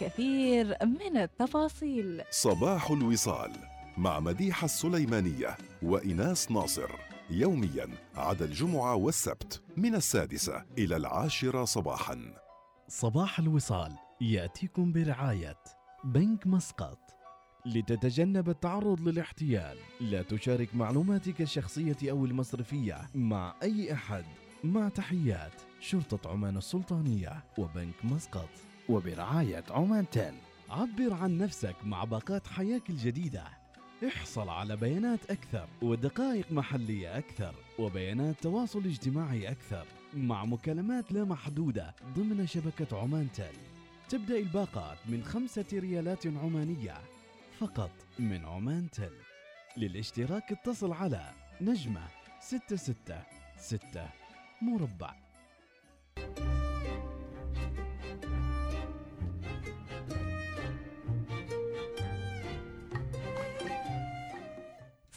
كثير من التفاصيل. صباح الوصال مع مديحة السليمانية وإناس ناصر. يوميا عدا الجمعة والسبت من السادسة إلى العاشرة صباحا. صباح الوصال يأتيكم برعاية بنك مسقط. لتتجنب التعرض للاحتيال لا تشارك معلوماتك الشخصية أو المصرفية مع أي أحد. مع تحيات شرطة عمان السلطانية وبنك مسقط. وبرعاية عمان تيل عبر عن نفسك مع باقات حياك الجديدة. احصل على بيانات أكثر ودقائق محلية أكثر وبيانات تواصل اجتماعي أكثر مع مكالمات لا محدودة ضمن شبكة عمان تيل تبدأ الباقات من خمسة ريالات عمانية فقط من عمان تيل للاشتراك اتصل على نجمة ستة ستة ستة مربع.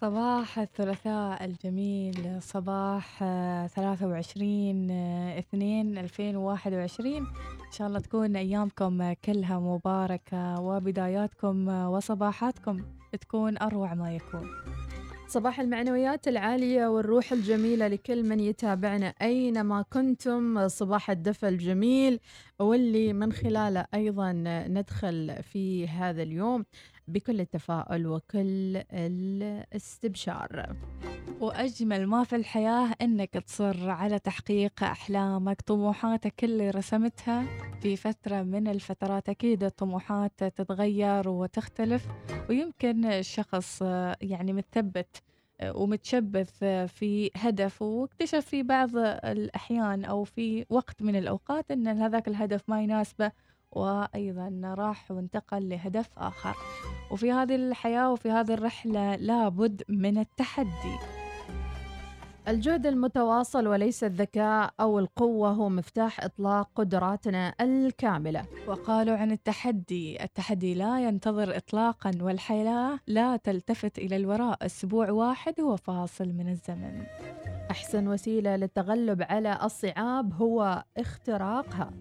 صباح الثلاثاء الجميل صباح آه، 23 آه، اثنين 2021 إن شاء الله تكون أيامكم كلها مباركة وبداياتكم آه، وصباحاتكم تكون أروع ما يكون. صباح المعنويات العالية والروح الجميلة لكل من يتابعنا أينما كنتم. صباح الدفى الجميل واللي من خلاله أيضا ندخل في هذا اليوم. بكل التفاؤل وكل الاستبشار. وأجمل ما في الحياة إنك تصر على تحقيق أحلامك طموحاتك اللي رسمتها. في فترة من الفترات أكيد الطموحات تتغير وتختلف ويمكن الشخص يعني متثبت ومتشبث في هدف واكتشف في بعض الأحيان أو في وقت من الأوقات أن هذاك الهدف ما يناسبه وأيضا راح وانتقل لهدف آخر. وفي هذه الحياة وفي هذه الرحلة لابد من التحدي. الجهد المتواصل وليس الذكاء أو القوة هو مفتاح إطلاق قدراتنا الكاملة. وقالوا عن التحدي التحدي لا ينتظر إطلاقا والحياة لا تلتفت إلى الوراء. أسبوع واحد هو فاصل من الزمن. أحسن وسيلة للتغلب على الصعاب هو اختراقها.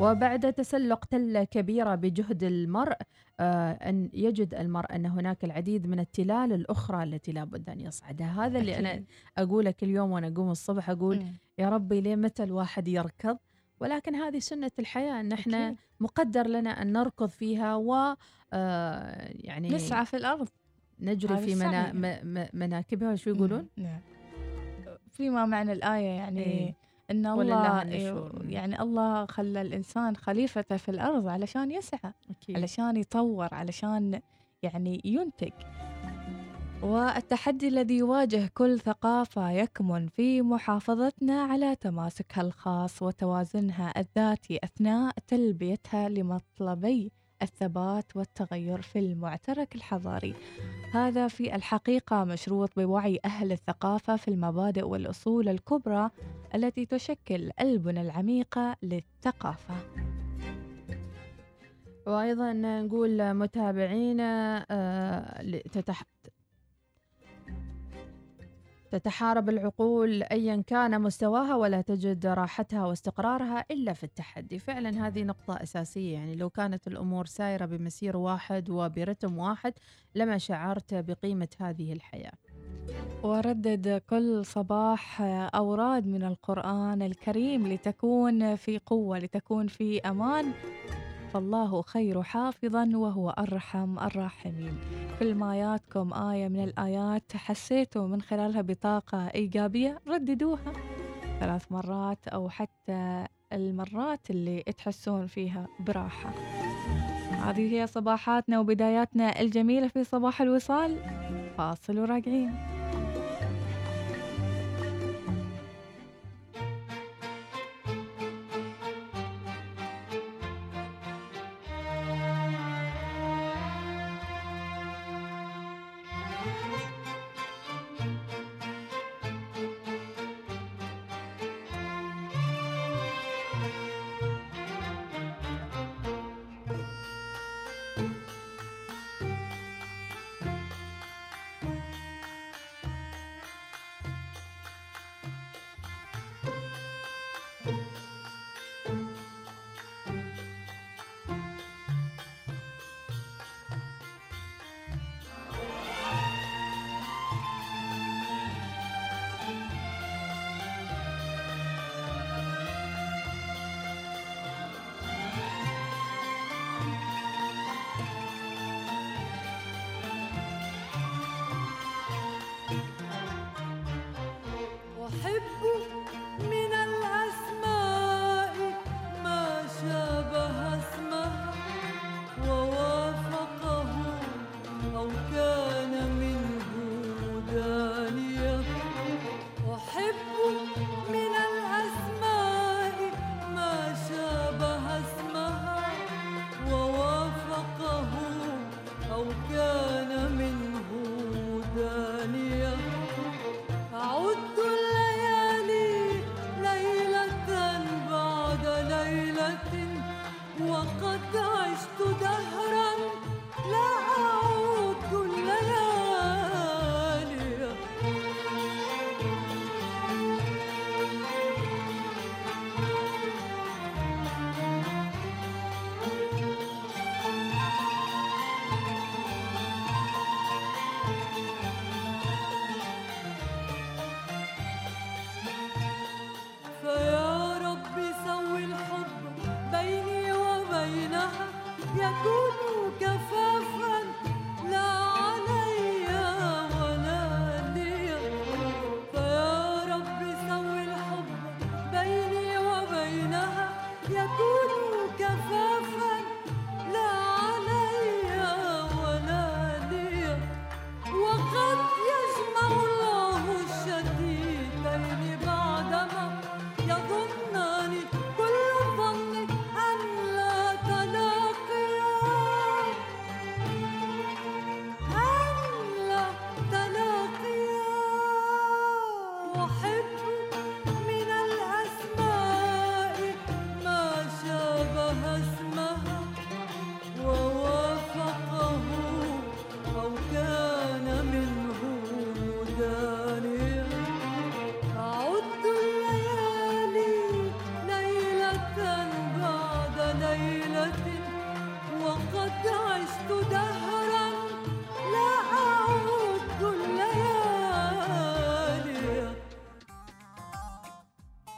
وبعد تسلق تلة كبيرة بجهد المرء آه، أن يجد المرء أن هناك العديد من التلال الأخرى التي لا بد أن يصعدها هذا اللي أنا. أقوله كل يوم وأنا أقوم الصبح أقول. يا ربي ليه متى الواحد يركض ولكن هذه سنة الحياة أن إحنا أكيد. مقدر لنا أن نركض فيها و آه، يعني نسعى في الأرض نجري في منا م- مناكبها شو يقولون؟ نعم فيما معنى الآية يعني إيه. إن ولله الله النشور. يعني الله خلى الإنسان خليفته في الأرض علشان يسعى أكيد. علشان يطور علشان يعني ينتج والتحدي الذي يواجه كل ثقافة يكمن في محافظتنا على تماسكها الخاص وتوازنها الذاتي أثناء تلبيتها لمطلبي الثبات والتغير في المعترك الحضاري هذا في الحقيقة مشروط بوعي أهل الثقافة في المبادئ والأصول الكبرى التي تشكل البنى العميقة للثقافة وأيضا نقول متابعينا آه،. تتحارب العقول ايا كان مستواها ولا تجد راحتها واستقرارها إلا في التحدي، فعلا هذه نقطة أساسية. يعني لو كانت الأمور سايرة بمسير واحد وبرتم واحد لما شعرت بقيمة هذه الحياة. وردد كل صباح أوراد من القرآن الكريم لتكون في قوة لتكون في أمان. فالله خير حافظا وهو أرحم الراحمين. كل ما ياتكم آية من الآيات حسيتوا من خلالها بطاقة إيجابية رددوها ثلاث مرات أو حتى المرات اللي تحسون فيها براحة. هذه هي صباحاتنا وبداياتنا الجميلة في صباح الوصال. فاصل وراجعين.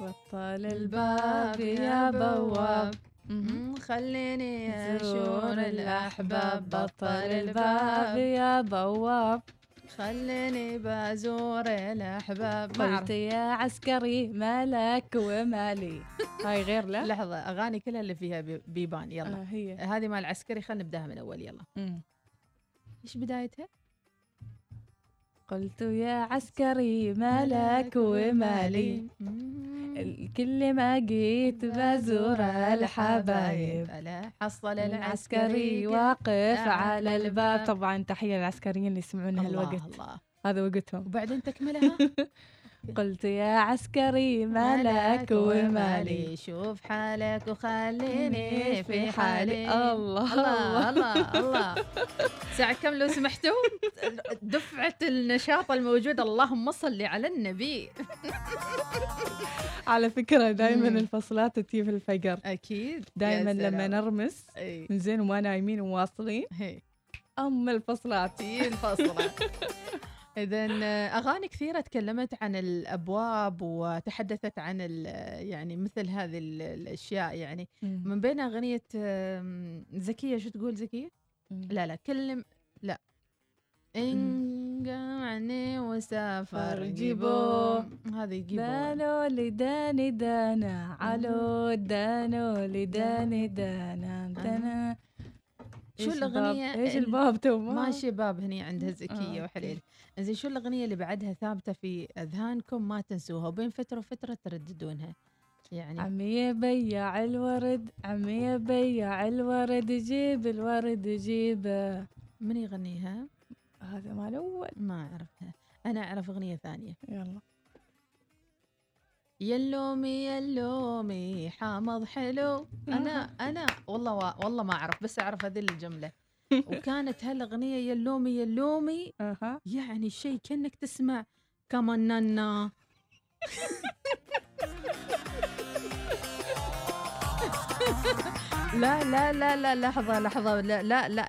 بطل الباب يا بواب. خليني زور اشور الأحباب. بطل الباب يا بواب. خليني بزور الأحباب. ما قلت. يا عسكري مالك ومالي هاي غير لا لحظة أغاني كلها اللي فيها بي- بيبان يلا. آه هي. هذه مال العسكري خلينا نبدأها من أول يلا. مم. إيش بدايتها؟ قلت يا عسكري مالك ومالي ال- كل ما جيت بزور الحبايب. حصل العسكري واقف على على الباب. طبعا تحية للعسكريين اللي يسمعون الله هالوقت. الله. هذا وقتهم. وبعدين تكملها؟ قلت يا عسكري مالك ومالي شوف حالك وخليني في حالي. الله. الله الله الله. ساعة كم لو سمحتوا؟ دفعة النشاط الموجودة. اللهم صل على النبي. على فكرة دائما. الفصلات تجي في الفجر. أكيد. دائما لما. نرمس. زين وما نايمين وواصلين. أم الفصلات. هي الفصلة. إذا أغاني كثيرة تكلمت عن الأبواب وتحدثت عن ال- يعني مثل هذه ال- الأشياء يعني. من بين أغنية آم، زكية شو تقول زكية؟ لا لا كلم لا. إن جمعني وسافر جيبوه هذه جيبوه دانو لداني دانا. علو دانو لداني دانا. دانا. شو الباب؟ إيش ال- الباب تو؟ ما شباب هني عندها آه، زكية أوكي. وحليل. زين شو الأغنية اللي بعدها ثابتة في أذهانكم ما تنسوها وبين فترة وفترة ترددونها؟ يعني عمي بياع الورد عمي بياع الورد جيب الورد جيبه من يغنيها؟ هذا مال أول. ما أعرفها. أنا أعرف أغنية ثانية. يلا. يلومي يلومي حامض حلو. أنا أنا والله وا- والله ما أعرف بس أعرف هذه الجملة. وكانت هالأغنية يلومي يلومي يعني شيء كأنك تسمع كمان نانا لا لا لا لا لحظة لحظة لا لا لا.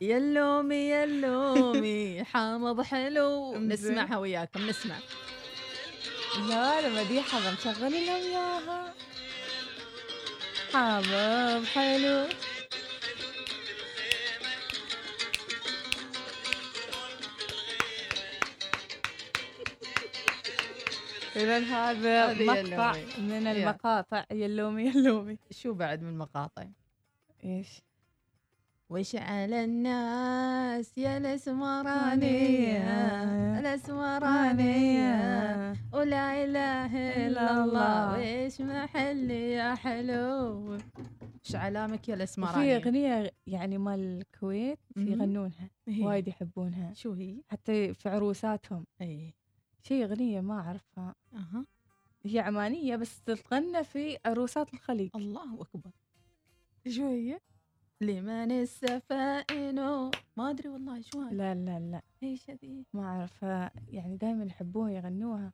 يلومي يلومي حامض حلو. نسمعها وياكم نسمع. لا أنا مديحة بنشغل لهم اياها حامض حلو إذا هذا هذه مقطع يلومي. من. المقاطع يلومي يلومي شو بعد من مقاطع إيش؟ وش على الناس يا الأسمرانية الأسمرانية. ولا إله إلا الله. ويش محلي يا حلو إيش علامك يا الأسمرانية. أغنية يعني مال الكويت. يغنونها هي. وايد يحبونها. شو هي؟ حتى في عروساتهم. اي شي أغنية ما أعرفها. أها. هي عمانية بس تتغنى في عروسات الخليج. الله أكبر. شو هي؟ لمن السفائن؟ ما أدري والله شو هذا لا لا لا. إيش هذه؟ ما أعرفها. يعني دائما يحبوها يغنوها.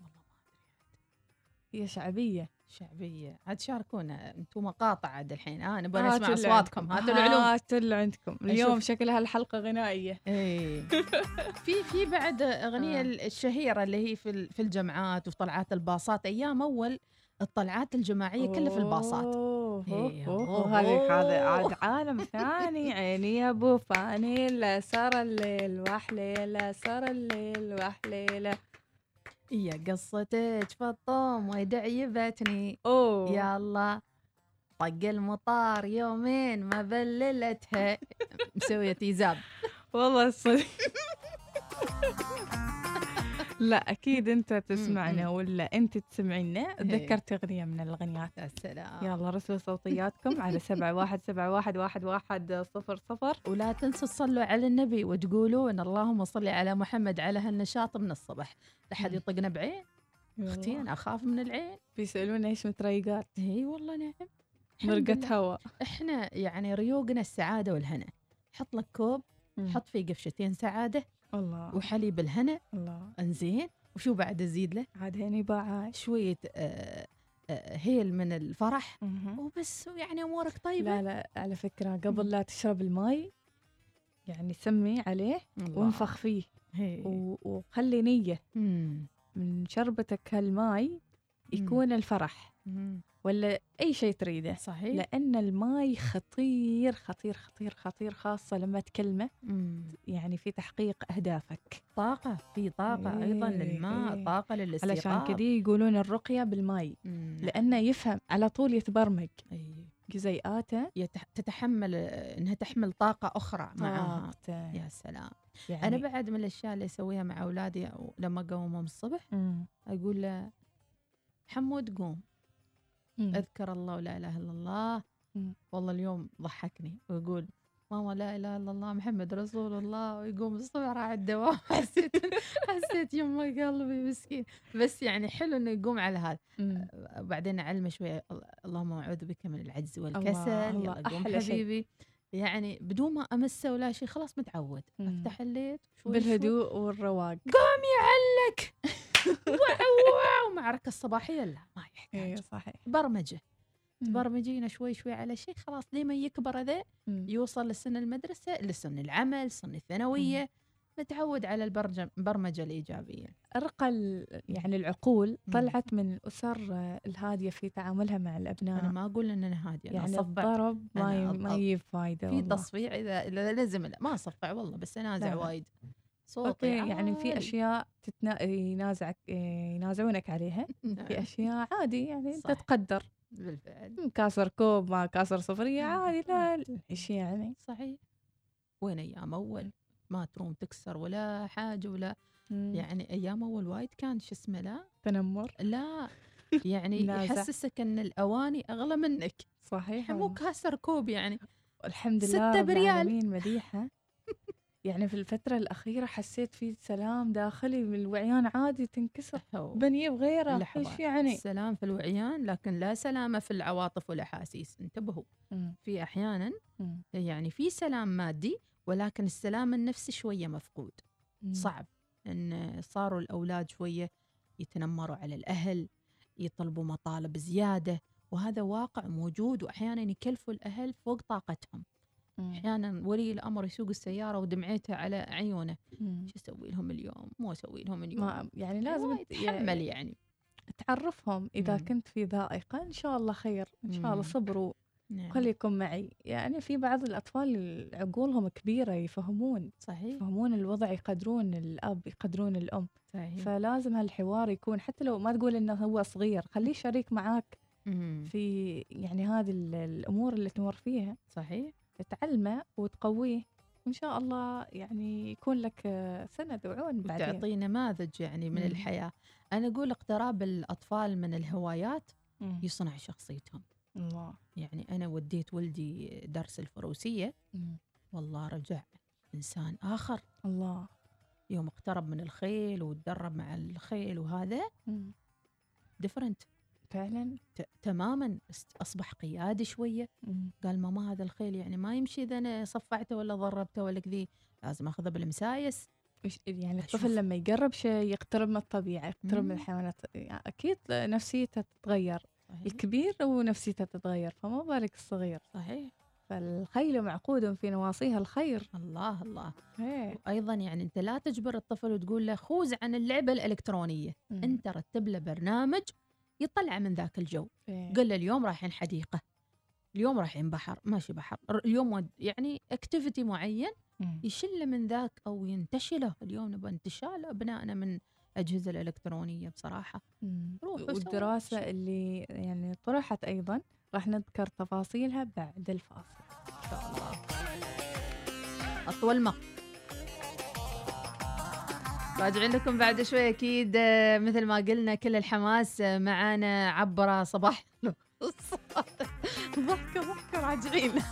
والله ما أدري هي شعبية. شعبية. عاد شاركونا. أنتم مقاطع عاد الحين. آه نبغى نسمع أصواتكم. هاتوا العلوم. هاتوا اللي عندكم اليوم أشوف. شكلها الحلقة غنائية. إيه. في في بعد أغنية آه. الشهيرة اللي هي في في الجامعات وفي طلعات الباصات. أيام أول الطلعات الجماعية كلها في الباصات. إيه، أوه، أوه، هذه هذا. عاد عالم ثاني. عيني يا أبو فانيلا سار الليل وحليله سار الليل وحليله يا قصتك فطوم ودعيبتني أوه. يا الله طق المطار يومين ما بللتها. مسوية تيزاب والله صدق لا أكيد أنت تسمعنا. ولا أنت تسمعينا إيه. تذكرت أغنية من الأغنيات. يا سلام. يلا رسلوا صوتياتكم على سبعة واحد سبعة واحد واحد واحد صفر صفر. ولا تنسوا تصلوا على النبي وتقولون اللهم صل على محمد على هالنشاط من الصبح. مم. يطقنا بعين. أختي أنا أخاف من العين. بيسألونا إيش متريقات. إي والله نعم. مرقة لله. هوا. إحنا يعني ريوقنا السعادة والهنا. حط لك كوب حط فيه قفشتين سعادة. الله. وحليب الهنا الله. انزين. وشو بعد أزيد له؟ عاد هني باعاش شوية آه آه هيل من الفرح. وبس يعني أمورك طيبة. لا لا على فكرة قبل لا تشرب الماي يعني سمي عليه الله. وانفخ فيه. و- وخلي مم. من شربتك هالماي يكون الفرح. ولا أي شيء تريده. صحيح. لأن الماي خطير خطير خطير خطير خاصة لما تكلمه. يعني في تحقيق أهدافك. طاقة في أيضا إيه، للماء إيه. طاقة للإستيقاظ. علشان كذي يقولون الرقية بالماي. مم. لأنه يفهم على طول يتبرمج. أي. جزيئاته يتح- تتحمل إنها تحمل طاقة أخرى معها. طاقته. يا سلام. يعني أنا بعد من الأشياء اللي أسويها مع أولادي أو لما أقومهم الصبح مم. أقول له حمود قوم. مم. أذكر الله ولا إله إلا الله. مم. والله اليوم ضحكني ويقول ماما لا إله إلا الله محمد رسول الله. ويقوم الصبح راح على الدوام. حسيت حسيت يما قلبي مسكين. بس يعني حلو إنه يقوم على هذا. مم. وبعدين أعلمه شوية. اللهم أعوذ بك من العجز والكسل. يلا قوم. حبيبي. يعني بدون ما أمسه ولا شيء خلاص متعود. أفتح الليت شوي بالهدوء والرواق. قوم يعلك واو معركه الصباحية لا ما يحتاج صحيح برمجة مم. تبرمجينا شوي شوي على شيء خلاص لما يكبر ذا مم. يوصل لسن المدرسة لسن العمل سن الثانوية متعود على البرج- البرمجة الإيجابية أرقى ال- يعني العقول. طلعت من الأسر آه، الهادية في تعاملها مع الأبناء أنا ما أنا هادية أنا يعني الضرب ما ما يجيب فايدة في. تصفيع إذا إذا لازم لا ما أصفع والله بس لا. وايد صوتي okay يعني في عالي. أشياء تتنا... ينازعك ينازعونك عليها نعم، في أشياء عادي يعني صح. تقدر بالفعل كاسر كوب ما كاسر صفرية مم. عادي لا إيش يعني صحيح وين أيام أول ما تروم تكسر ولا حاجة ولا مم. يعني أيام أول وايد كان شو اسمه لا تنمر لا يعني. يحسسك إن الأواني أغلى منك صحيح مو. كاسر كوب يعني الحمد ستة لله رب بريال. مديحة يعني في الفترة الأخيرة حسيت في سلام داخلي من الوعيان عادي تنكسر هو. بنجيب غيره لحظة. إيش يعني؟ السلام في الوعيان لكن لا سلامة في العواطف والأحاسيس انتبهوا. في أحيانا. يعني في سلام مادي ولكن السلام النفسي شوية مفقود. صعب أن صاروا الأولاد شوية يتنمروا على الأهل يطلبوا مطالب زيادة وهذا واقع موجود وأحيانا يكلفوا الأهل فوق طاقتهم مم. أحيانا ولي الأمر يسوق السيارة ودمعته على عيونه. شو أسوي لهم اليوم؟ مو أسوي لهم اليوم. ما يعني لازم يتحمل يعني. تعرفهم إذا مم. كنت في ضائقة إن شاء الله خير. إن شاء الله. صبروا نعم. خليكم معي. يعني في بعض الأطفال عقولهم كبيرة يفهمون. صحيح. يفهمون الوضع يقدرون الأب يقدرون الأم. صحيح. فلازم هالحوار يكون. حتى لو ما تقول إنه هو صغير خليه شريك معاك مم. في يعني هذه ال- الأمور اللي تمر فيها. صحيح. تعلمه وتقويه. وإن شاء الله يعني يكون لك سند وعون بعدين. وتعطي نماذج يعني من مم. الحياة. أنا أقول اقتراب الأطفال من الهوايات مم. يصنع شخصيتهم. الله. يعني أنا وديت ولدي درس الفروسية. مم. والله رجع إنسان آخر. الله. يوم اقترب من الخيل وتدرب مع الخيل وهذا. ديفرنت فعلا تماما أصبح قيادي شوية. مم. قال ماما هذا الخيل يعني ما يمشي إذا أنا صفعته ولا ضربته ولا كذي. لازم أخذه بالمسايس. يعني. الطفل لما يقرب شيء يقترب من الطبيعة يقترب من. الحيوانات. يعني أكيد نفسيته تتغير. صحيح. الكبير ونفسيته تتغير فما بالك الصغير. صحيح. فالخيل معقود في نواصيها الخير. الله الله. إيه. وأيضا يعني أنت لا تجبر الطفل وتقول له خوز عن اللعبة الإلكترونية. مم. أنت رتب له برنامج يطلع من ذاك الجو. إيه. قل له اليوم رايحين حديقه اليوم رايحين بحر ماشي بحر. اليوم ود يعني اكتيفيتي معين. يشله من ذاك أو ينتشله. اليوم نبغى انتشال أبنائنا من الاجهزه الإلكترونية بصراحة. والدراسة شيء. اللي يعني طرحت أيضا راح نذكر تفاصيلها بعد الفاصل. إن شاء الله. أطول ما راجعين لكم بعد شوي أكيد آه، مثل ما قلنا كل الحماس آه، معانا عبر صباح. ضحكه ضحكه راجعين.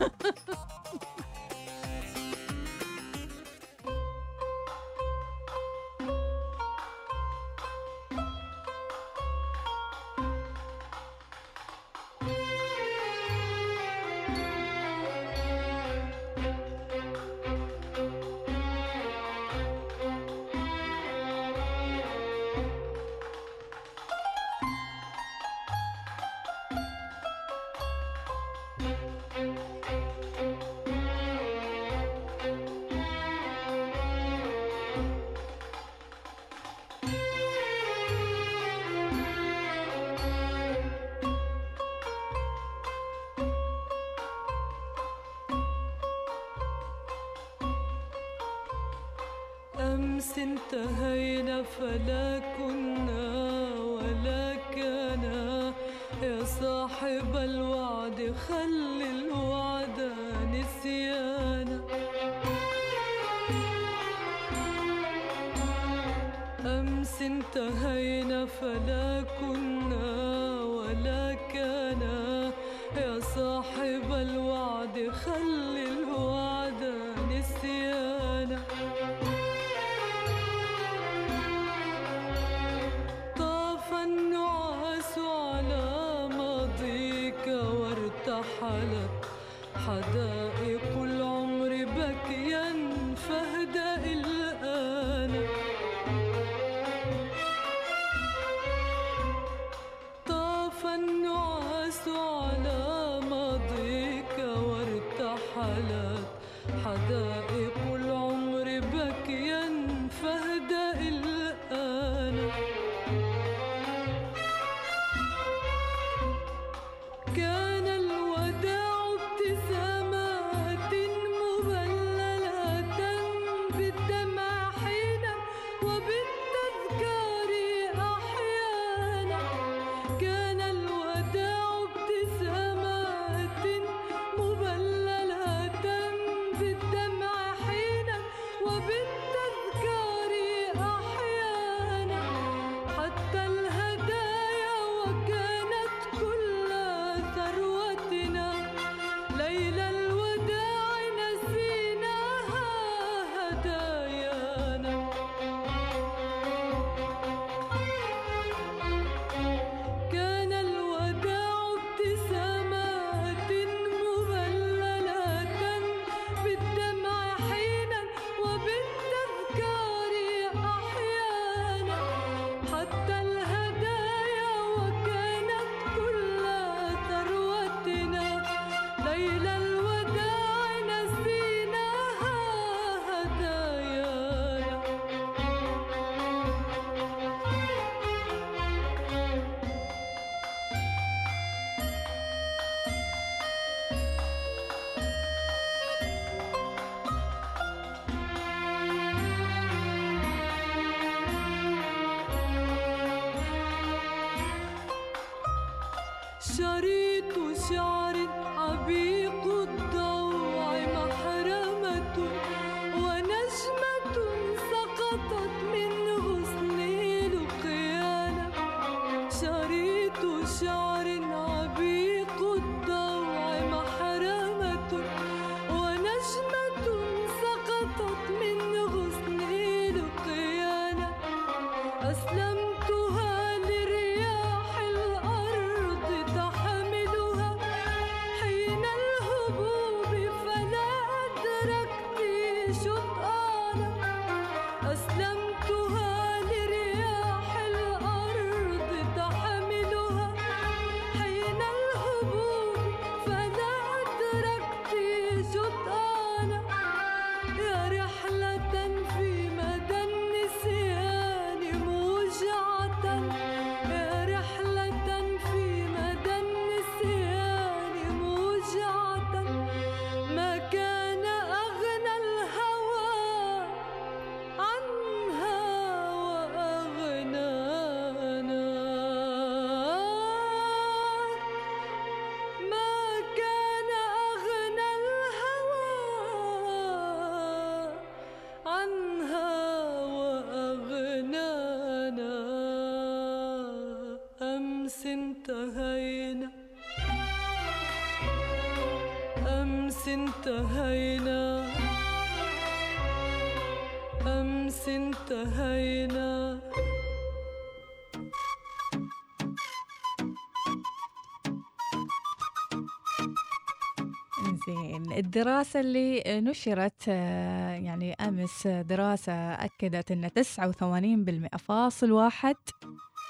شريط شعر الدراسة اللي نشرت آه، يعني أمس دراسة أكدت أن 89% فاصل واحد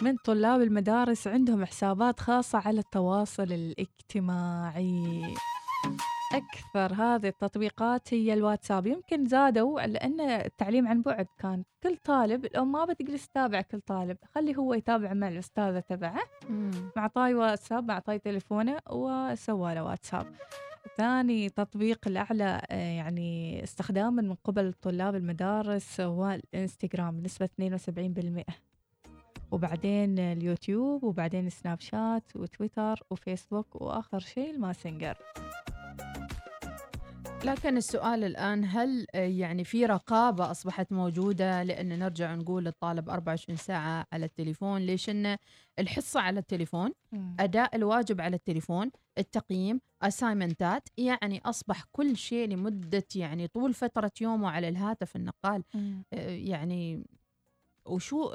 من طلاب المدارس عندهم حسابات خاصة على التواصل الاجتماعي. أكثر هذه التطبيقات هي الواتساب. يمكن زادوا لأن التعليم عن بعد كان كل طالب لو ما بتجلس تتابع كل طالب خلي هو يتابع مع الأستاذة تبعه. معطاي واتساب معطاي تليفونه وسوى له واتساب. ثاني تطبيق الأعلى آه، يعني استخداما من قبل طلاب المدارس هو الإنستغرام بنسبة 72% وبعدين اليوتيوب وبعدين سناب شات وتويتر وفيسبوك وآخر شيء الماسنجر. لكن السؤال الآن هل آه، يعني في رقابة أصبحت موجودة؟ لأن نرجع نقول للطالب 24 ساعة على التليفون ليش إن الحصة على التليفون أداء الواجب على التليفون التقييم أسايمنتات يعني أصبح كل شيء لمدة يعني طول فترة يومه على الهاتف النقال. آه، يعني وشو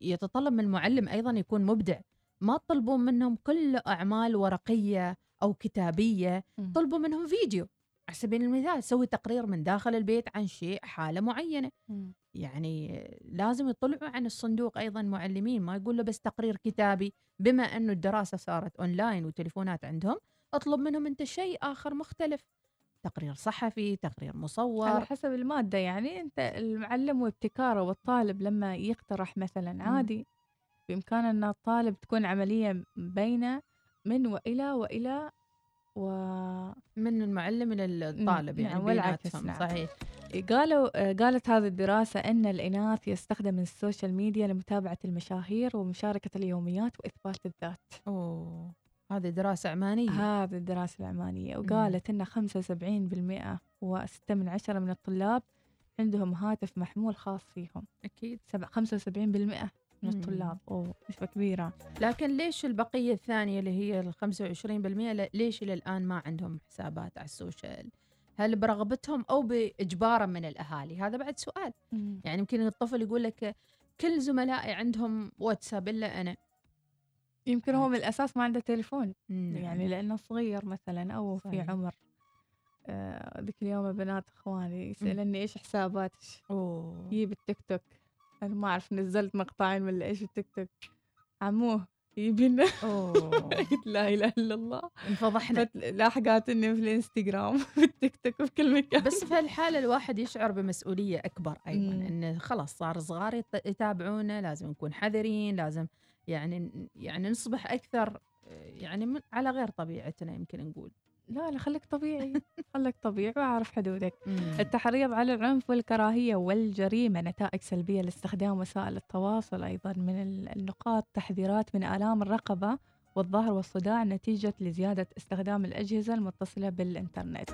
يتطلب من المعلم أيضا يكون مبدع. ما تطلبون منهم كل أعمال ورقية أو كتابية مم. طلبوا منهم فيديو. على سبيل المثال سوي تقرير من داخل البيت عن شيء حالة معينة. مم. يعني لازم يطلعوا عن الصندوق أيضا معلمين ما يقول له بس تقرير كتابي. بما إنه الدراسة صارت أونلاين وتليفونات عندهم اطلب منهم أنت شيء آخر مختلف. تقرير صحفي تقرير مصور. على حسب المادة يعني أنت المعلم وابتكاره والطالب لما يقترح مثلا عادي بإمكانه أن الطالب تكون عملية بين من وإلى وإلى و من المعلم إلى الطالب يعني نعم، والعكس، نعم. صحيح. قالوا قالت هذه الدراسة أن الإناث يستخدم السوشيال ميديا لمتابعة المشاهير ومشاركة اليوميات وإثبات الذات. أوه هذه دراسة عمانية. هذه الدراسة العمانية. وقالت أن 75% وستة من عشرة من الطلاب عندهم هاتف محمول خاص فيهم. أكيد. سبع 75% من مم. الطلاب. أوه. نسبة كبيرة. لكن ليش البقية الثانية اللي هي ال 25% ل- ليش إلى الآن ما عندهم حسابات على السوشيال؟ هل برغبتهم أو باجبارا من الأهالي؟ هذا بعد سؤال. يعني يمكن الطفل يقول لك كل زملائي عندهم واتساب إلا أنا. يمكن هو من الأساس ما عنده تليفون. نعم. يعني لأنه صغير مثلا أو في صحيح. عمر. آه، ذيك اليوم بنات إخواني يسألني إيش حساباتك أوه. يجيب التيك توك. أنا ما أعرف نزلت مقطعين من إيش التيك توك. عموه أوه. قلت لا إله إلا الله. انفضحنا. فت- لاحقاتني في الإنستغرام في التيك توك في كل مكان. بس في هالحالة الواحد يشعر بمسؤولية أكبر أيضا مم. إنه خلاص صار صغار يت- يتابعونا لازم نكون حذرين لازم يعني يعني نصبح أكثر يعني على غير طبيعتنا يمكن نقول. لا لا خليك طبيعي خليك طبيعي وعارف حدودك. التحريض على العنف والكراهية والجريمة نتائج سلبية لاستخدام وسائل التواصل أيضا من ال- النقاط تحذيرات من آلام الرقبة والظهر والصداع نتيجة لزيادة استخدام الأجهزة المتصلة بالإنترنت.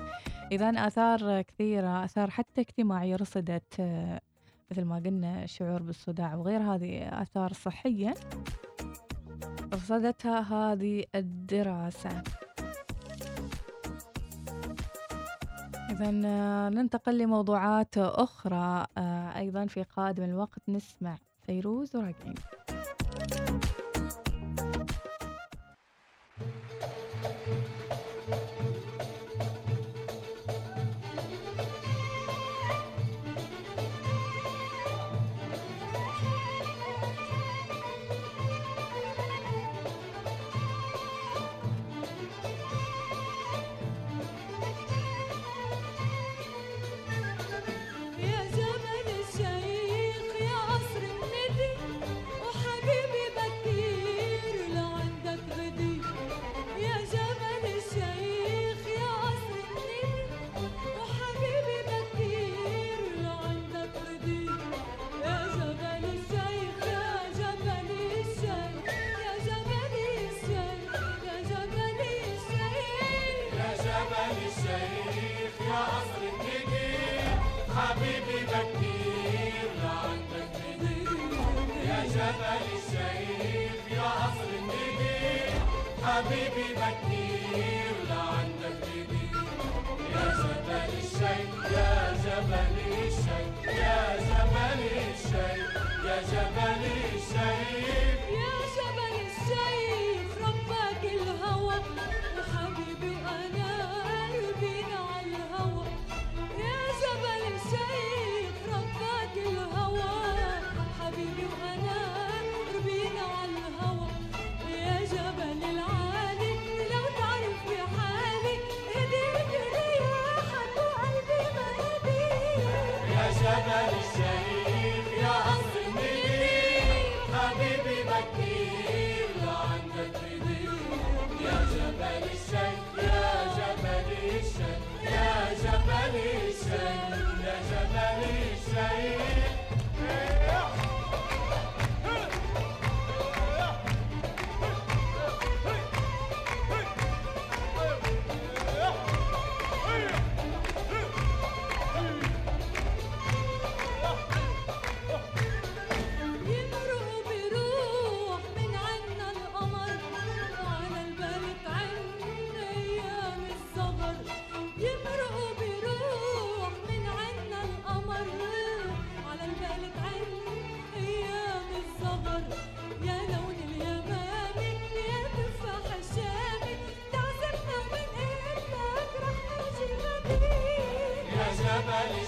إذا آثار كثيرة آثار حتى اجتماعية رصدت آه، مثل ما قلنا الشعور بالصداع وغير هذه آثار صحية رصدتها هذه الدراسة. إذا ننتقل لموضوعات أخرى آه، أيضا في قادم الوقت. نسمع فيروز وراجعين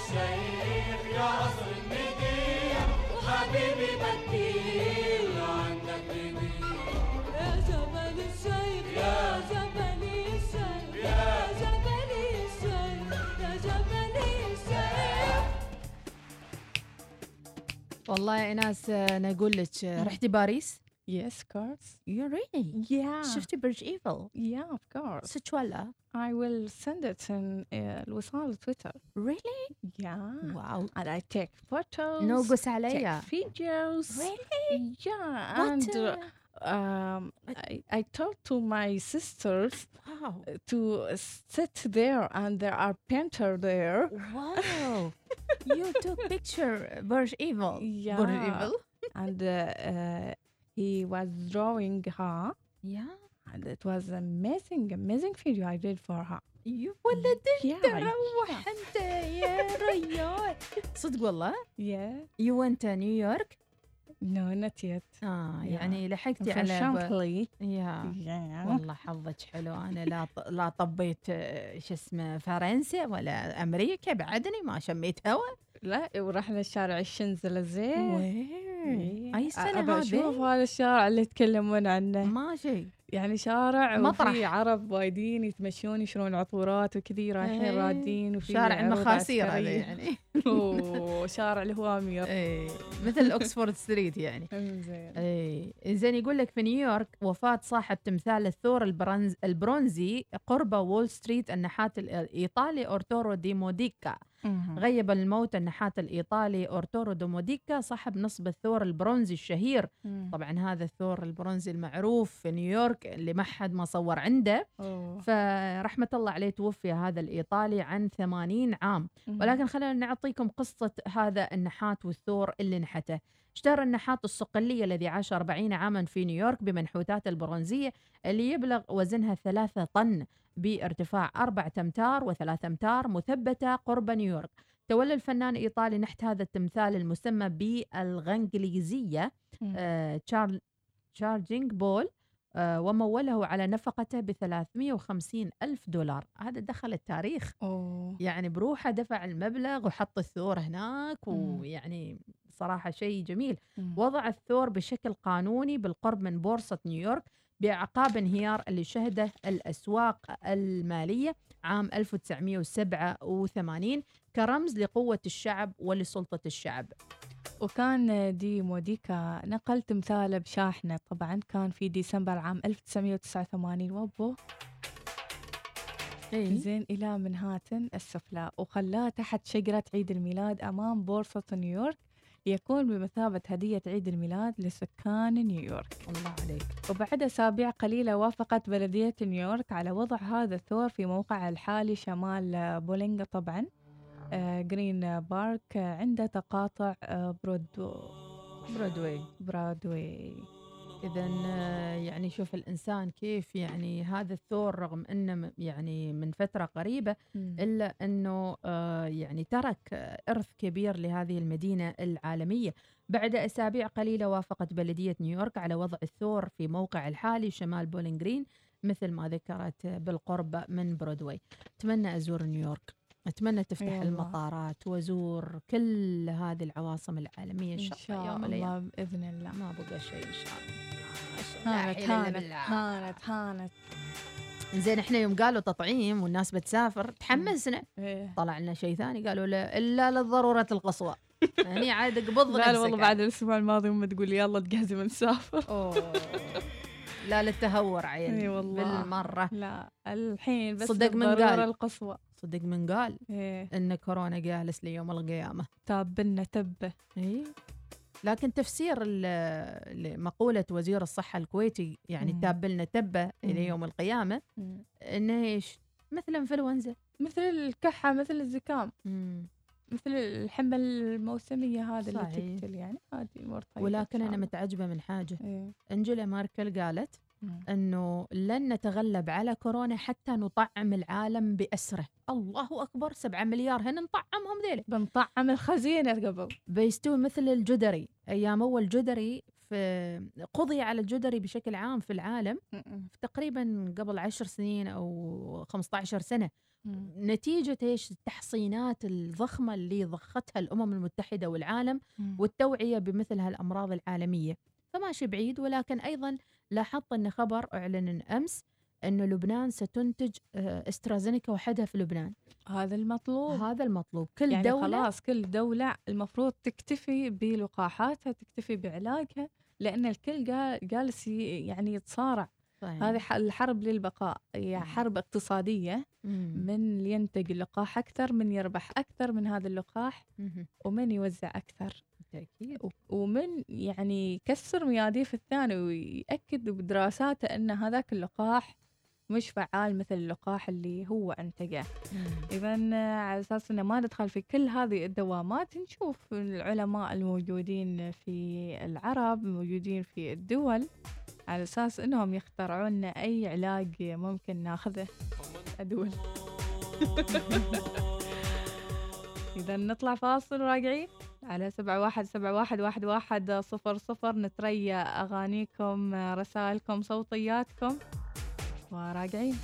الشيخ يا قصر لعندك بدير يا الشيخ يا جبل الشيخ يا جبل الشيخ يا جبل الشيخ والله يا ايناس آه، أنا أقول لك آه، رحتي باريس؟ Yes, of course. يو ريلي Yeah. شفتي برج ايفل؟ Yeah, of course. صدق ولا؟ I will send it in uh, الوصال Twitter. ريلي؟ Yeah. واو And I take photos. نوقس take عليا videos. Really? Yeah. What? And uh, um, I, I told to my sisters واو to sit there, and there are painter there. واو you took picture برج ايفل Yeah. برج ايفل and uh, uh, he was drawing her, يا and it was amazing, amazing video I did for her. يا ولد Yeah, تروح انت يا ريال صدق والله Yeah. يو انت نيويورك No, not yet. آه Yeah. يعني لحقتي From على ب... Champlain. يا Yeah. والله حظك حلو. أنا لا ط... لا طبيت آه، شو اسمه فرنسا ولا أمريكا بعدني ما شميت هوا. لا ورحنا شارع الشنزلزيه وين؟ أي سنة أبى أشوف هذه هذا الشارع اللي يتكلمون عنه. ماشي. يعني شارع مطرح. وفي عرب وايدين يتمشون يشرون عطورات وكذي رايحين إيه. رادين وفي شارع المخاسير هذا. يعني وشارع الهوامير إيه مثل Oxford Street يعني زين إيه زين يقول لك في نيويورك وفاة صاحب تمثال الثور البرنز البرونزي قرب Wall Street النحات الإيطالي اورتورو دي موديكا غيب الموت النحات الإيطالي اورتورو دي موديكا صاحب نصب الثور البرونزي الشهير. طبعا هذا الثور البرونزي المعروف في نيويورك اللي ما حد ما صور عنده. أوه. فرحمة الله عليه توفي هذا الإيطالي عن 80 عام. ولكن خلينا نعطيكم قصة هذا النحات والثور اللي نحته. اشتهر النحات الصقلية الذي عاش 40 عاما في نيويورك بمنحوتات البرونزية اللي يبلغ وزنها ثلاثة طن بارتفاع أربعة أمتار وثلاثة أمتار مثبتة قرب نيويورك تولى الفنان الإيطالي نحت هذا التمثال المسمى بالإنجليزية آه، Char Charging Bull آه، وموّله على نفقته ب 350 ألف دولار هذا دخل التاريخ أوه. يعني بروحه دفع المبلغ وحط الثور هناك. ويعني صراحة شيء جميل. مم. وضع الثور بشكل قانوني بالقرب من بورصة نيويورك بأعقاب انهيار اللي شهده الأسواق المالية عام 1987 كرمز لقوة الشعب ولسلطة الشعب. وكان دي موديكا نقل تمثاله بشاحنة. طبعا كان في ديسمبر عام 1989 وابو. إيه. زين إلى منهاتن السفلى وخلاه تحت شجرة عيد الميلاد أمام بورصة نيويورك. ليكون بمثابة هدية عيد الميلاد لسكان نيويورك. الله عليك. وبعد أسابيع قليلة وافقت بلدية نيويورك على وضع هذا الثور في موقعها الحالي شمال بولينغ طبعا آه، Green Park عند تقاطع آه، Broad Broadway Broadway إذا يعني شوف الإنسان كيف يعني هذا الثور رغم أنه م- يعني من فترة قريبة إلا أنه آه، يعني ترك آه، إرث كبير لهذه المدينة العالمية. بعد أسابيع قليلة وافقت بلدية نيويورك على وضع الثور في موقع الحالي شمال بولينغ جرين مثل ما ذكرت آه، بالقرب من برودواي. أتمنى أزور نيويورك. أتمنى تفتح أي والله. المطارات وأزور كل هذه العواصم العالمية إن إن شاء, الله يوم الله بإذن الله. ما بقى شيء إن شاء الله. ما شاء الله. لا هانت هانت. هانت هانت زين إحنا يوم قالوا تطعيم والناس بتسافر تحمسنا إيه. طلع لنا شيء ثاني قالوا لا إلا للضرورة القصوى يعني عاد قبض لا والله بعد الأسبوع الماضي أمي تقول لي يلا تجهزي بنسافر. لا للتهور عيل إي والله بالمرة لا الحين بس صدق من قال. القصوى صدق من قال إيه. إن كورونا جالس ليوم القيامة تابنا تبه إي لكن تفسير لمقولة وزير الصحة الكويتي يعني. تاب لنا تبة. إلى يوم القيامة إنه إيش مثل إنفلونزا مثل الكحة مثل الزكام مم. مثل الحمى الموسمية هذه اللي. تقتل يعني هذه أمور طيبة ولكن أنا. متعجبة من حاجة إيه. أنجيلا ماركل قالت أنه لن نتغلب على كورونا حتى نطعم العالم بأسره. الله أكبر سبعة مليار هن نطعمهم ذيلا بنطعم الخزينة قبل. بيستوي مثل الجدري. أيام أول جدري في قضي على الجدري بشكل عام في العالم في تقريبا قبل عشر سنين أو 15 سنة. مم. نتيجة إيش؟ التحصينات الضخمة اللي ضختها الأمم المتحدة والعالم. والتوعية بمثل هالأمراض العالمية. فماشي بعيد ولكن أيضا لاحظت أن خبر أعلن أمس أن لبنان ستنتج آه، أسترازينيكا وحدها في لبنان هذا المطلوب هذا المطلوب كل يعني دولة خلاص كل دولة المفروض تكتفي بلقاحاتها تكتفي بعلاجها لأن الكل قال- جالس يعني يتصارع صحيح. هذه الحرب للبقاء هي مم. حرب اقتصادية مم. من ينتج لقاح أكثر من يربح أكثر من هذا اللقاح. ومن يوزع أكثر بالتأكيد و- ومن يعني يكسر مياديف الثاني ويأكد بدراساته أن هذاك اللقاح مش فعال مثل اللقاح اللي هو أنتجه. مم. إذا على أساس أنه ما ندخل في كل هذه الدوامات نشوف العلماء الموجودين في العرب موجودين في الدول على أساس أنهم يخترعون لنا أي علاج ممكن ناخذه. أدول. إذا نطلع فاصل راجعين على سبعة واحد سبعة واحد واحد واحد صفر صفر. نتريا أغانيكم رسائلكم صوتياتكم. وراجعين.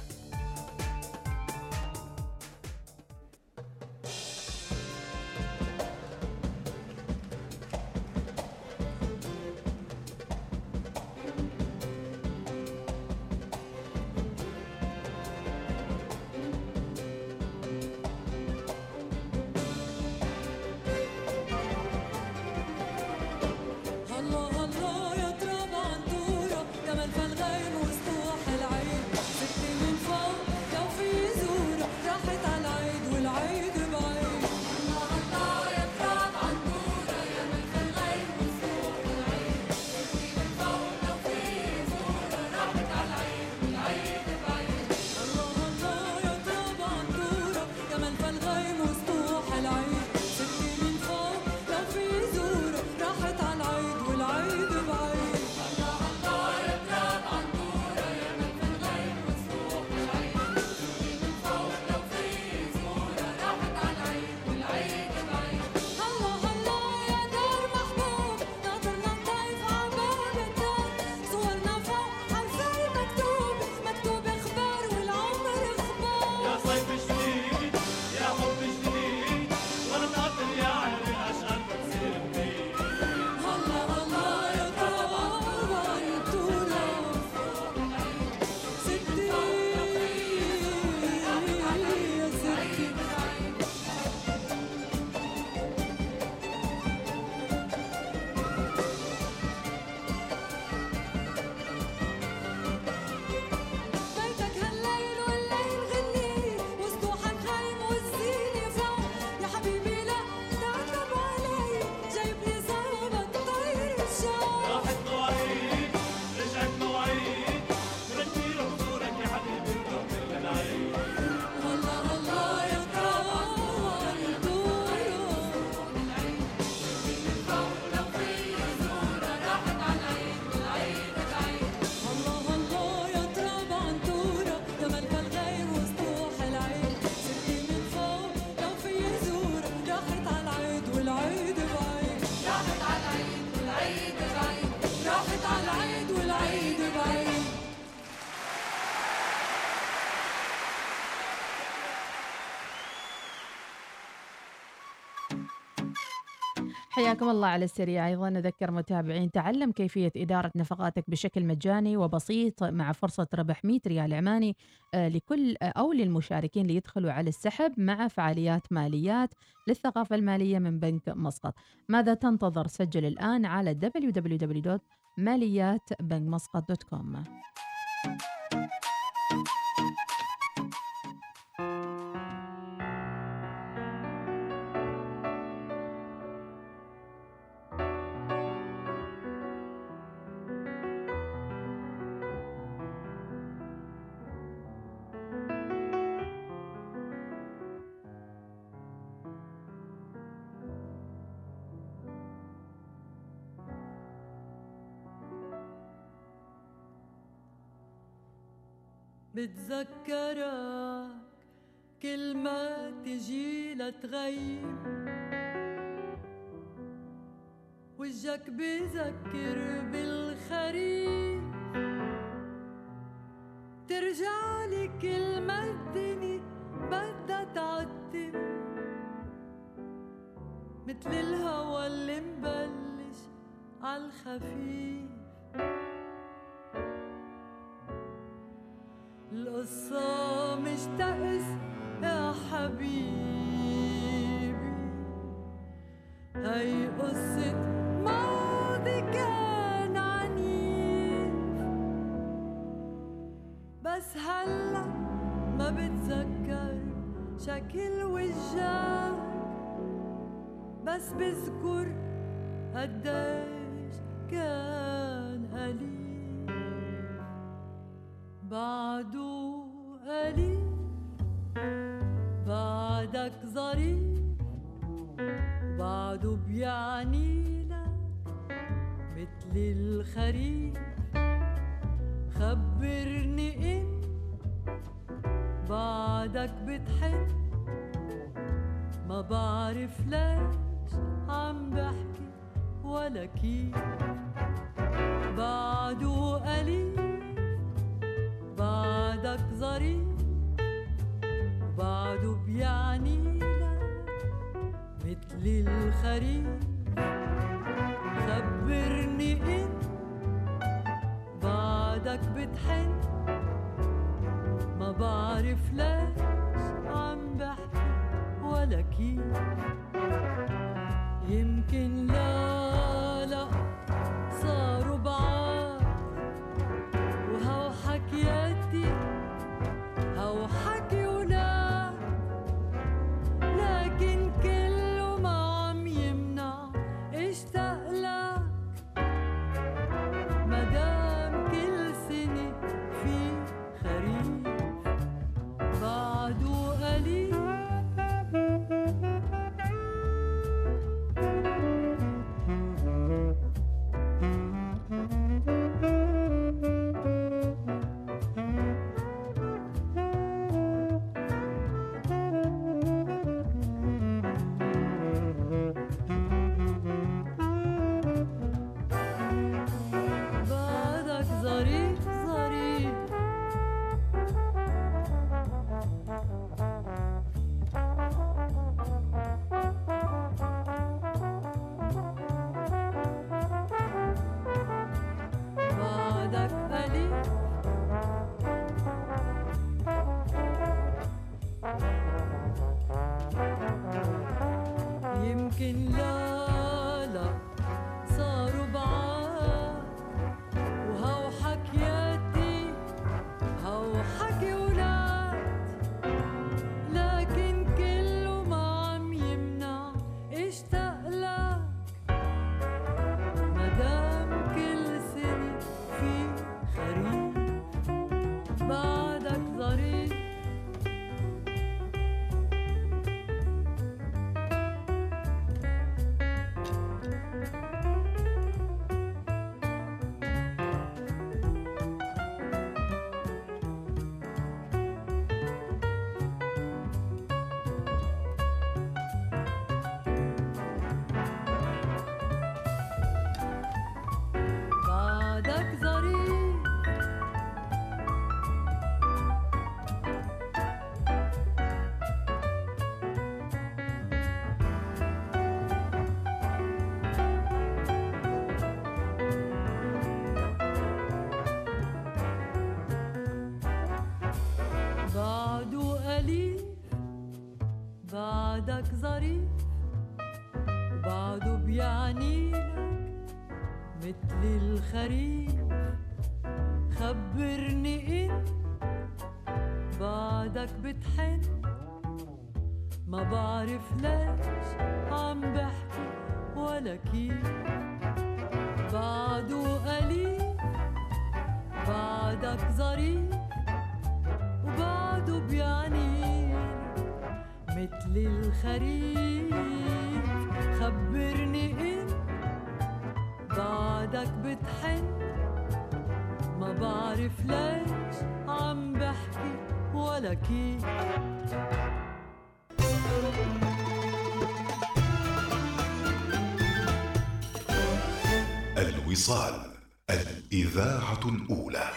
حياكم الله على السريع. أيضا نذكر متابعين تعلم كيفية إدارة نفقاتك بشكل مجاني وبسيط مع فرصة ربح 100 ريال عماني آه، لكل آه، أو للمشاركين اللي يدخلوا على السحب مع فعاليات ماليات للثقافة المالية من بنك مسقط. ماذا تنتظر؟ سجل الآن على www.مالياتبنكمسقط.com بتذكرك كل ما تجي لتغيب وجهك بذكر بالخريف. ترجع لي كل ما الدنيا بدها تعتم. مثل الهوى اللي مبلش عالخفيف القصة مش تأس يا حبيبي. هي قصة ماضي كان عنيف. بس هلا ما بتذكر شكل وجهك. بس بذكر قديش كان قليل بعده بعده بيعني لك مثل الخريف. خبرني إن بعدك بتحن ما بعرف ليش عم بحكي ولا كيف. بعده قليل بعدك ظريف بعده بيعني لك مثل الخريف خبرني إن بعدك بتحن. ما بعرف ليش عم بحكي ولا كيف. يمكن لا bardak zar ملكي الوصال الإذاعة الأولى.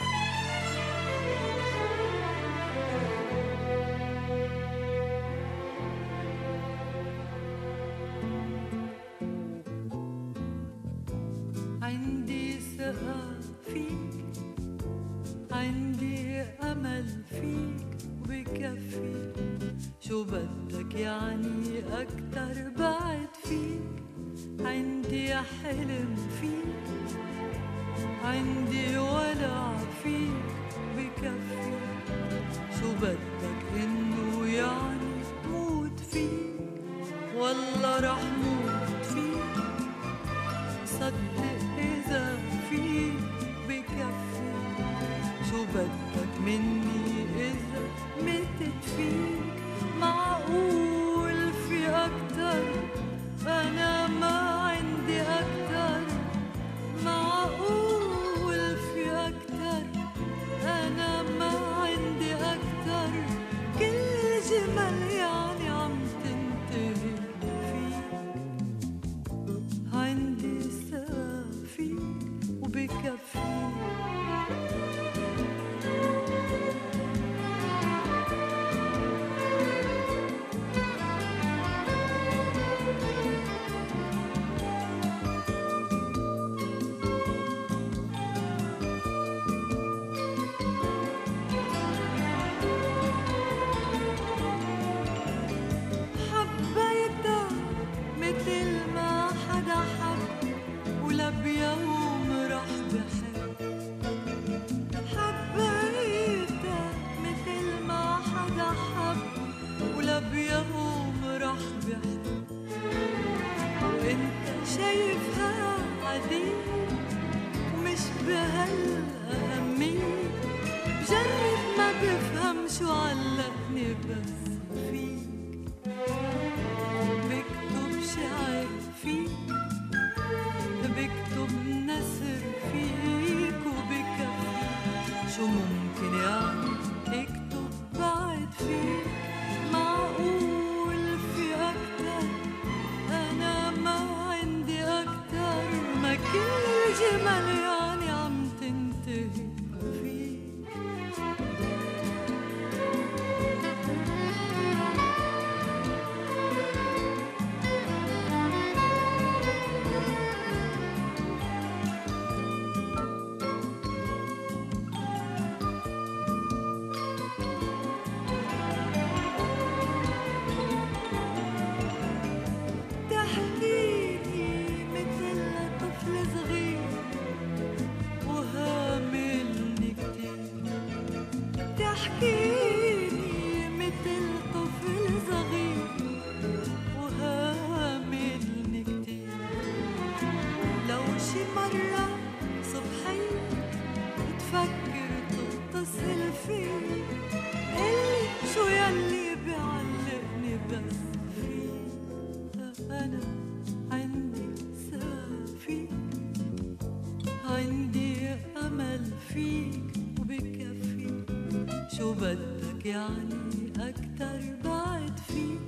أكتر بعد فيك.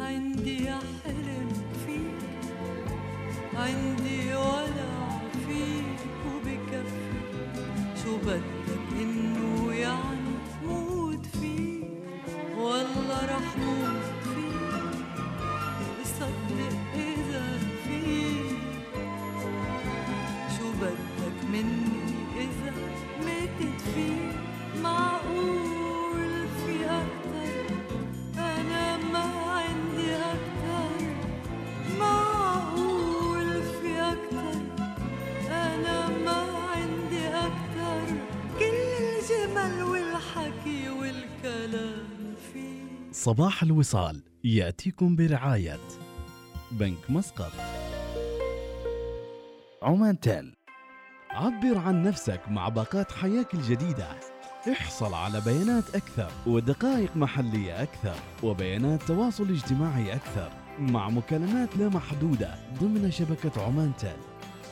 عندي أحلم فيك. عندي ولع فيك وبكفي شو بدك إنه يعني موت فيك؟ والله رح موت فيك. صدق إذا فيك. شو بدك مني إذا ماتت فيك؟ معقول. صباح الوصال يأتيكم برعاية بنك مسقط. عمان تيل. عبر عن نفسك مع باقات حياك الجديدة. احصل على بيانات أكثر ودقائق محلية أكثر وبيانات تواصل اجتماعي أكثر مع مكالمات لا محدودة ضمن شبكة عمان تيل.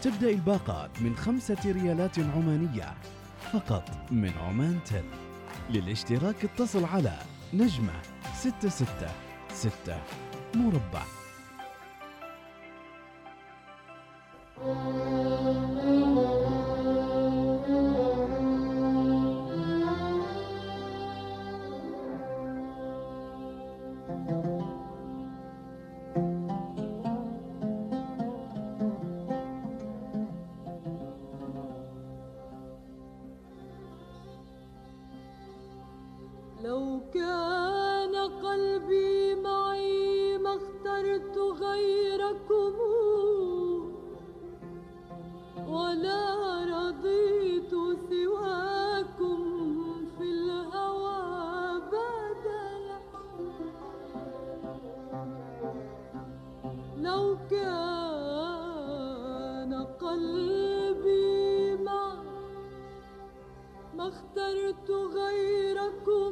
تبدأ الباقات من خمسة ريالات عمانية فقط من عمان تيل. للاشتراك اتصل على نجمة ستة ستة ستة مربع. لو قلبي معي ما اخترت غيركم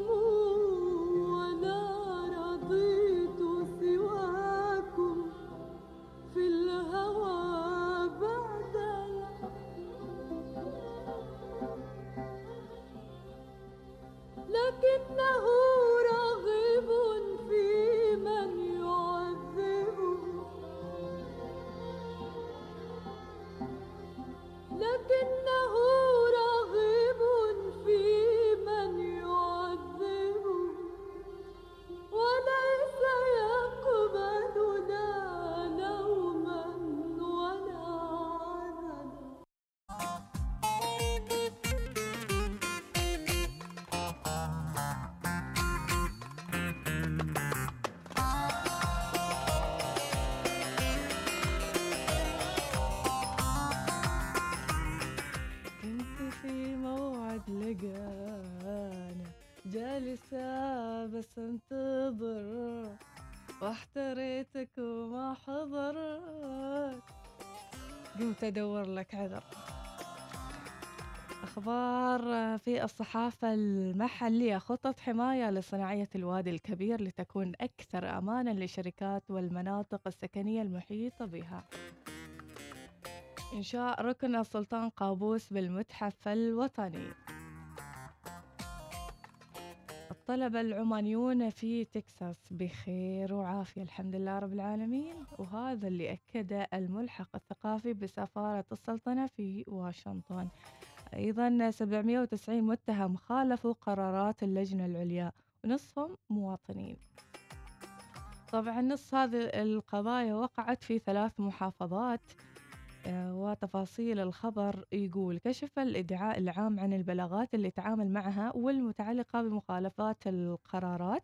قمت ادور لك عذر أخبار في الصحافة المحلية. خطط حماية لصناعية الوادي الكبير لتكون أكثر امانا للشركات والمناطق السكنية المحيطة بها. إنشاء ركن السلطان قابوس بالمتحف الوطني. الطلبة العمانيون في تكساس بخير وعافية الحمد لله رب العالمين. وهذا اللي أكده الملحق الثقافي بسفارة السلطنة في واشنطن. أيضا 790 متهم خالفوا قرارات اللجنة العليا ونصفهم مواطنين. طبعا نص هذه القضايا وقعت في ثلاث محافظات. وتفاصيل الخبر يقول كشف الإدعاء العام عن البلاغات اللي تعامل معها والمتعلقة بمخالفات القرارات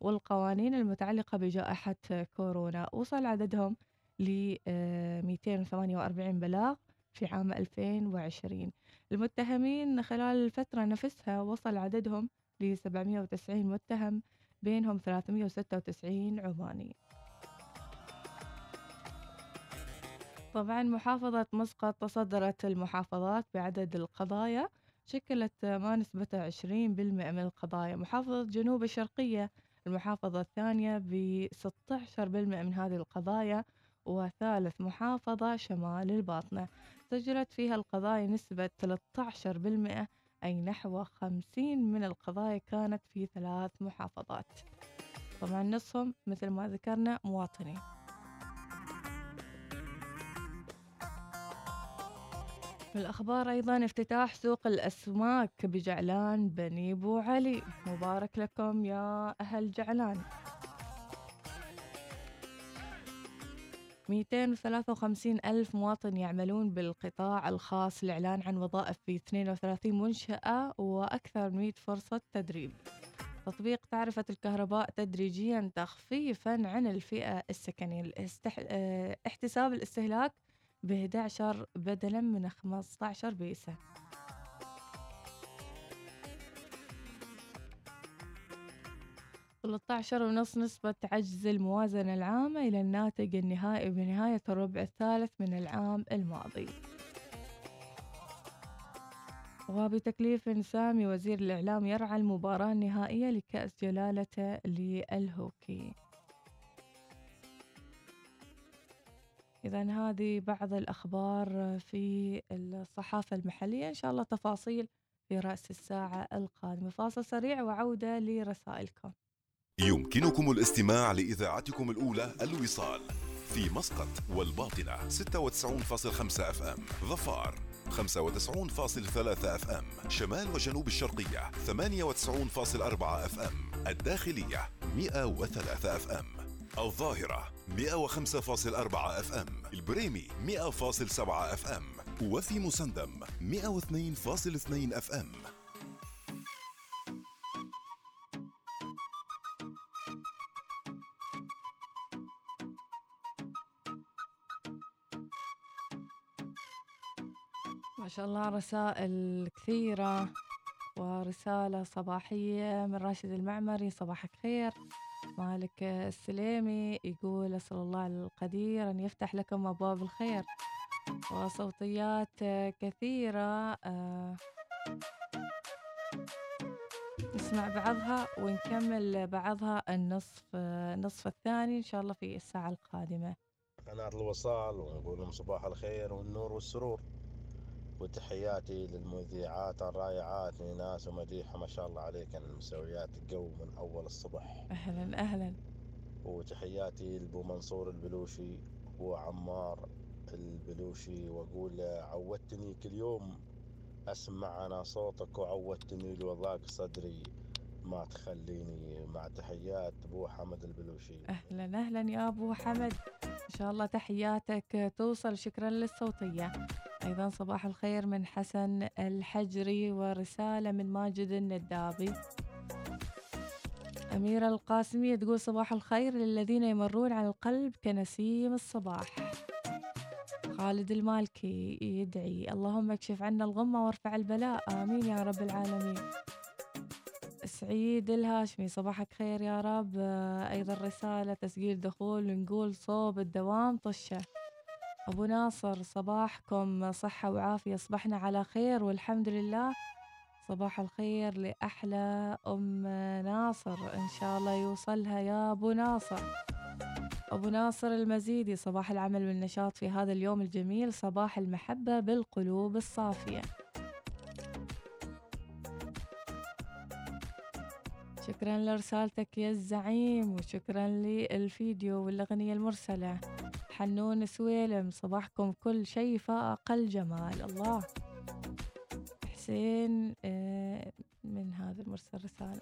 والقوانين المتعلقة بجائحة كورونا. وصل عددهم ل 248 بلاغ في عام 2020 المتهمين خلال الفترة نفسها وصل عددهم ل 790 متهم بينهم 396 عماني. طبعا محافظة مسقط تصدرت المحافظات بعدد القضايا شكلت ما نسبتها 20% من القضايا. محافظة جنوب الشرقية المحافظة الثانية ب 16% من هذه القضايا وثالث محافظة شمال الباطنة. سجلت فيها القضايا نسبة 13% أي نحو 50 من القضايا كانت في ثلاث محافظات. طبعا نصهم مثل ما ذكرنا مواطنين. في الأخبار أيضا افتتاح سوق الأسماك بجعلان بني بو علي. مبارك لكم يا أهل جعلان. 253 ألف مواطن يعملون بالقطاع الخاص الإعلان عن وظائف في 32 منشأة وأكثر من 100 فرصة تدريب. تطبيق تعرفة الكهرباء تدريجيا تخفيفا عن الفئة السكنية. آه، احتساب الاستهلاك ب 11 بدلا من 15 بيسة 13 ونص نسبة عجز الموازنة العامة إلى الناتج النهائي بنهاية الربع الثالث من العام الماضي. وبتكليف سامي وزير الإعلام يرعى المباراة النهائية لكأس جلالته للهوكي. إذا هذه بعض الأخبار في الصحافة المحلية. إن شاء الله تفاصيل في رأس الساعة القادمة. فاصل سريع وعودة لرسائلكم. يمكنكم الاستماع لإذاعتكم الأولى الوصال في مسقط والباطنة 96.5 FM ظفار 95.3 FM شمال وجنوب الشرقية 98.4 FM الداخلية 103 FM. الظاهرة 105.4 FM. البريمي 100.7 FM. وفي مسندم 102.2 أف إم. ما شاء الله رسائل كثيرة ورسالة صباحية من راشد المعمري. صباحك خير. مالك السليمي يقول أسأل الله القدير أن يفتح لكم أبواب الخير وصوتيات كثيرة آه، نسمع بعضها ونكمل بعضها النصف النصف الثاني إن شاء الله في الساعة القادمة. قناة الوصال ونقول لهم صباح الخير والنور والسرور. وتحياتي للمذيعات الرائعات ناس ومديحة. ما شاء الله عليكن مسويات جو من أول الصبح. أهلا أهلا. وتحياتي لأبو منصور البلوشي وعمار البلوشي وأقول عودتني كل يوم أسمع أنا صوتك وعودتني لو ضاق صدري. ما تخليني مع تحيات أبو حمد البلوشي. أهلا أهلا يا أبو حمد. إن شاء الله تحياتك توصل شكرا للصوتية. أيضا صباح الخير من حسن الحجري ورسالة من ماجد الندابي. أميرة القاسمية تقول صباح الخير للذين يمرون على القلب كنسيم الصباح. خالد المالكي يدعي اللهم اكشف عنا الغمة وارفع البلاء. آمين يا رب العالمين. سعيد الهاشمي صباحك خير يا رب. آه، أيضا رسالة تسجيل دخول نقول صوب الدوام طشة. أبو ناصر صباحكم صحة وعافية صبحنا على خير والحمد لله. صباح الخير لأحلى أم ناصر إن شاء الله يوصلها يا أبو ناصر. أبو ناصر المزيدي صباح العمل والنشاط في هذا اليوم الجميل صباح المحبة بالقلوب الصافية. شكرا لرسالتك يا الزعيم وشكرا للفيديو والأغنية المرسلة. حنون سويلم صباحكم كل شيء فاق الجمال. الله. حسين آه، من هذا المرسل رسالة.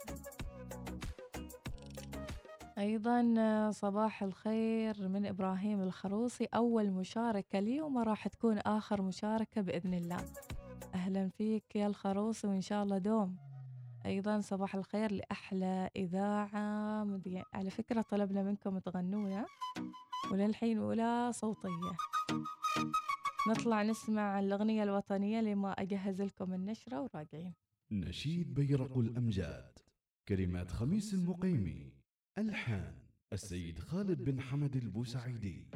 أيضا آه، صباح الخير من إبراهيم الخروصي. أول مشاركة لي وما راح تكون آخر مشاركة بإذن الله. أهلا فيك يا الخروصي وإن شاء الله دوم. أيضا صباح الخير لأحلى إذاعة. على فكرة طلبنا منكم تغنونا وللحين ولا صوتية. نطلع نسمع الأغنية الوطنية لما أجهز لكم النشرة وراجعين. نشيد بيرق الأمجاد كلمات خميس المقيمي. ألحان السيد خالد بن حمد البوسعيدي.